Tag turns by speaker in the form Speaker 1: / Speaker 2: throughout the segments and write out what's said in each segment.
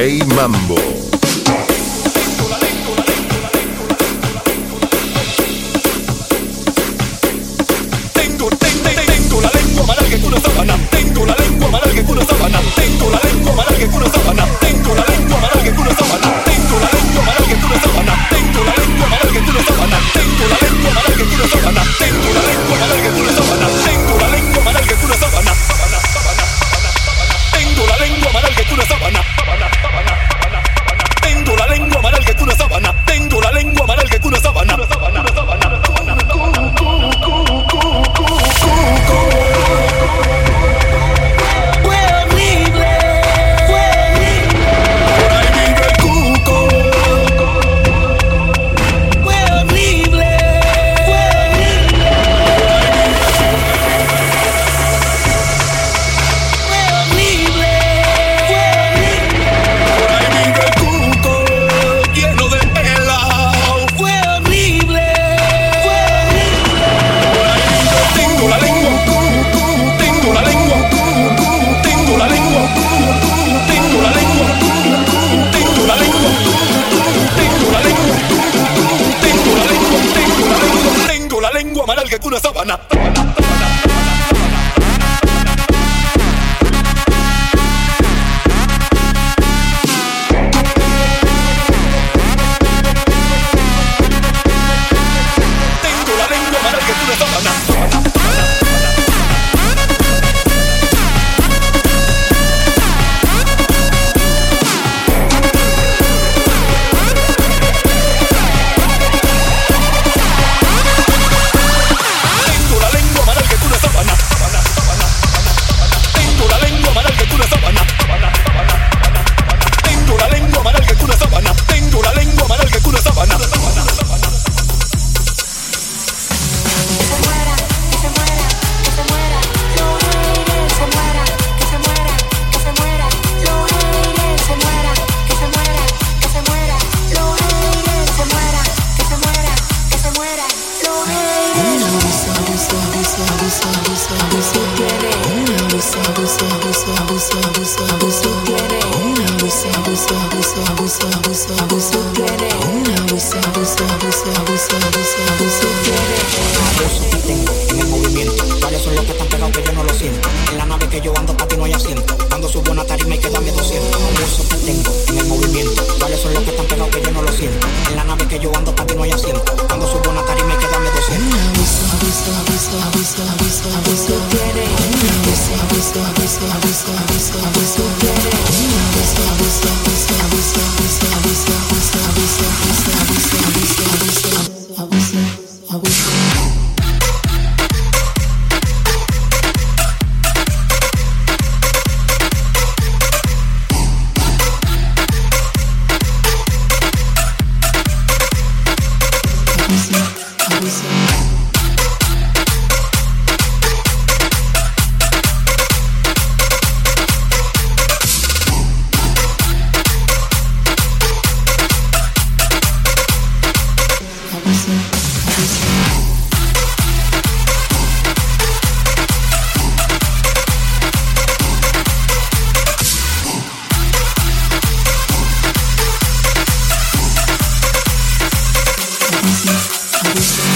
Speaker 1: Play Mambo.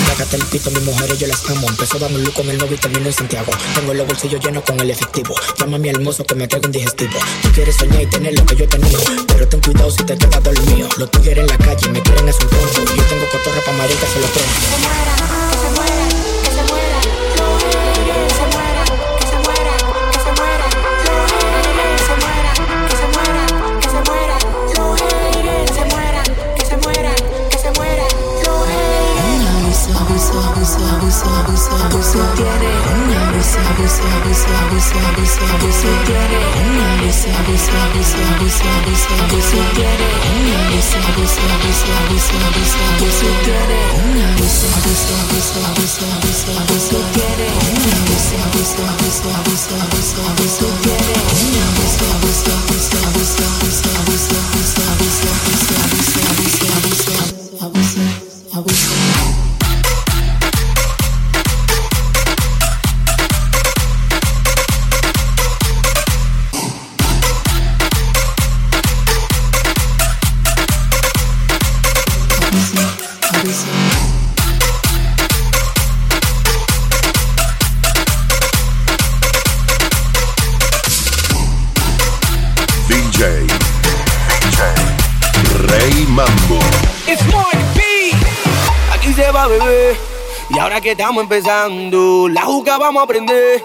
Speaker 2: Sácate el pito, mis mujeres yo las amo. Empezó dando luz con el
Speaker 1: novio y termino en Santiago. Tengo los bolsillos llenos con el
Speaker 2: efectivo. Llama a mi hermoso que me traigo un digestivo. Tú quieres soñar y tener lo que yo he tenido. Pero ten cuidado si te quedas dormido. Los tigres en la calle me quieren a su pronto. Yo tengo cotorra pa' marica, se lo
Speaker 1: pronto. Whistle, whistle,
Speaker 3: whistle, whistle, whistle, whistle, whistle, whistle, whistle, whistle, ahora que estamos empezando, la juca vamos a prender.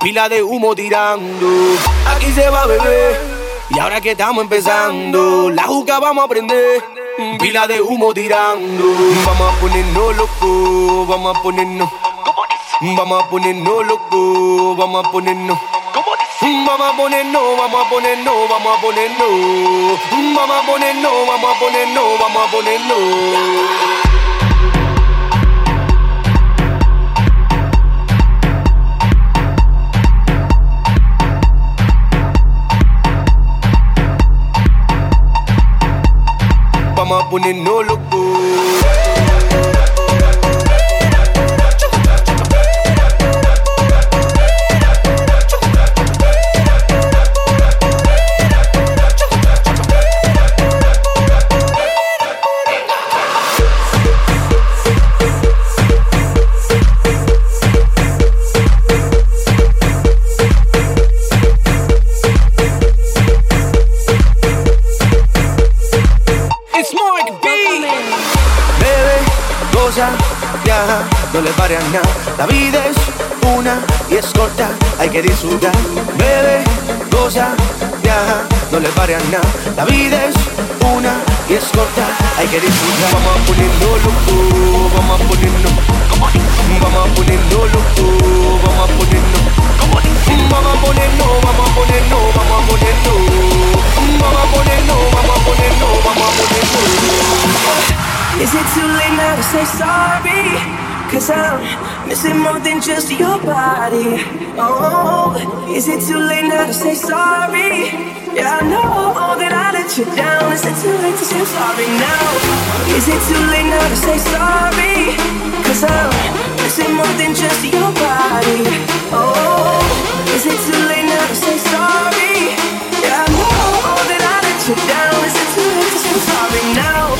Speaker 3: Pila de humo tirando. Aquí se va bebé. Y ahora que estamos empezando, la juca vamos a prender. Pila de humo tirando. Vamos a ponernos loco, vamos a ponernos. Vamos a ponernos loco, vamos a ponernos. Vamos a ponernos, vamos a ponernos, vamos a ponernos. Vamos a ponernos, vamos a ponernos, vamos a ponernos. Vamos a look locos. Mark B. Bebe, goza, viaja, no le pares a nada. La vida es una y es corta, hay que disfrutar. Bebe, goza, viaja, no le pares a nada. La vida es una y es corta, hay que disfrutar. Vamos a ponernos loco, vamos a ponernos. Vamos a ponernos loco, vamos a ponernos. Vamos
Speaker 4: say sorry? Cause I'm missing more than just your body. Oh, is it too late now to say sorry? Yeah, I know that I let you down. Is it too late to say sorry now? Is it too late now to say sorry? Cause I'm missing more than just your body. Oh, is it too late now to say sorry? Yeah, I know that I let you down. Is it too late to say sorry now?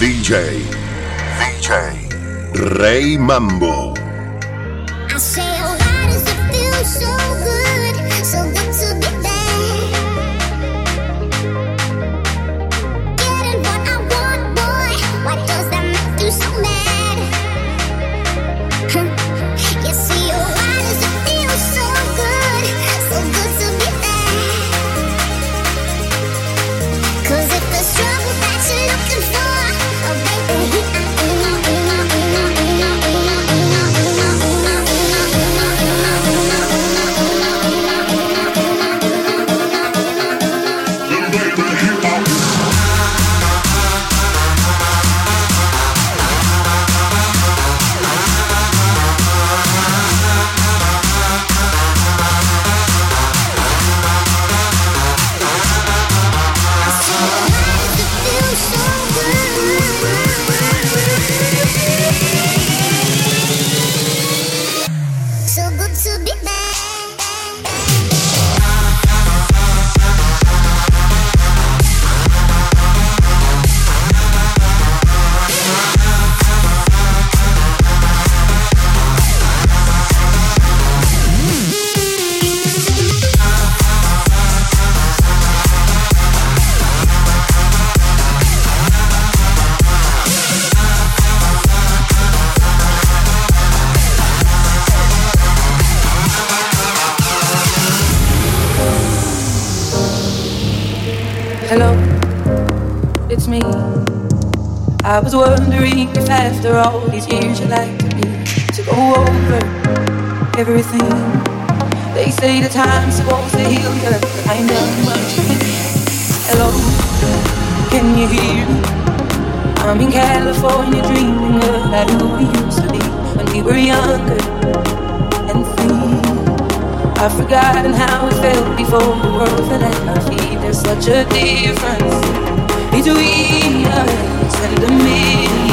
Speaker 1: DJ, DJ, Ray Mambo.
Speaker 5: I say, oh, does it feel so good,
Speaker 4: I was wondering if after all these years you'd like me to go over everything. They say the time's supposed to heal you, but I know much. Hello, can you hear me? I'm in California dreaming about who we used to be when we were younger and free. I've forgotten how it felt before the world fell at my feet. There's such a difference between us and a million.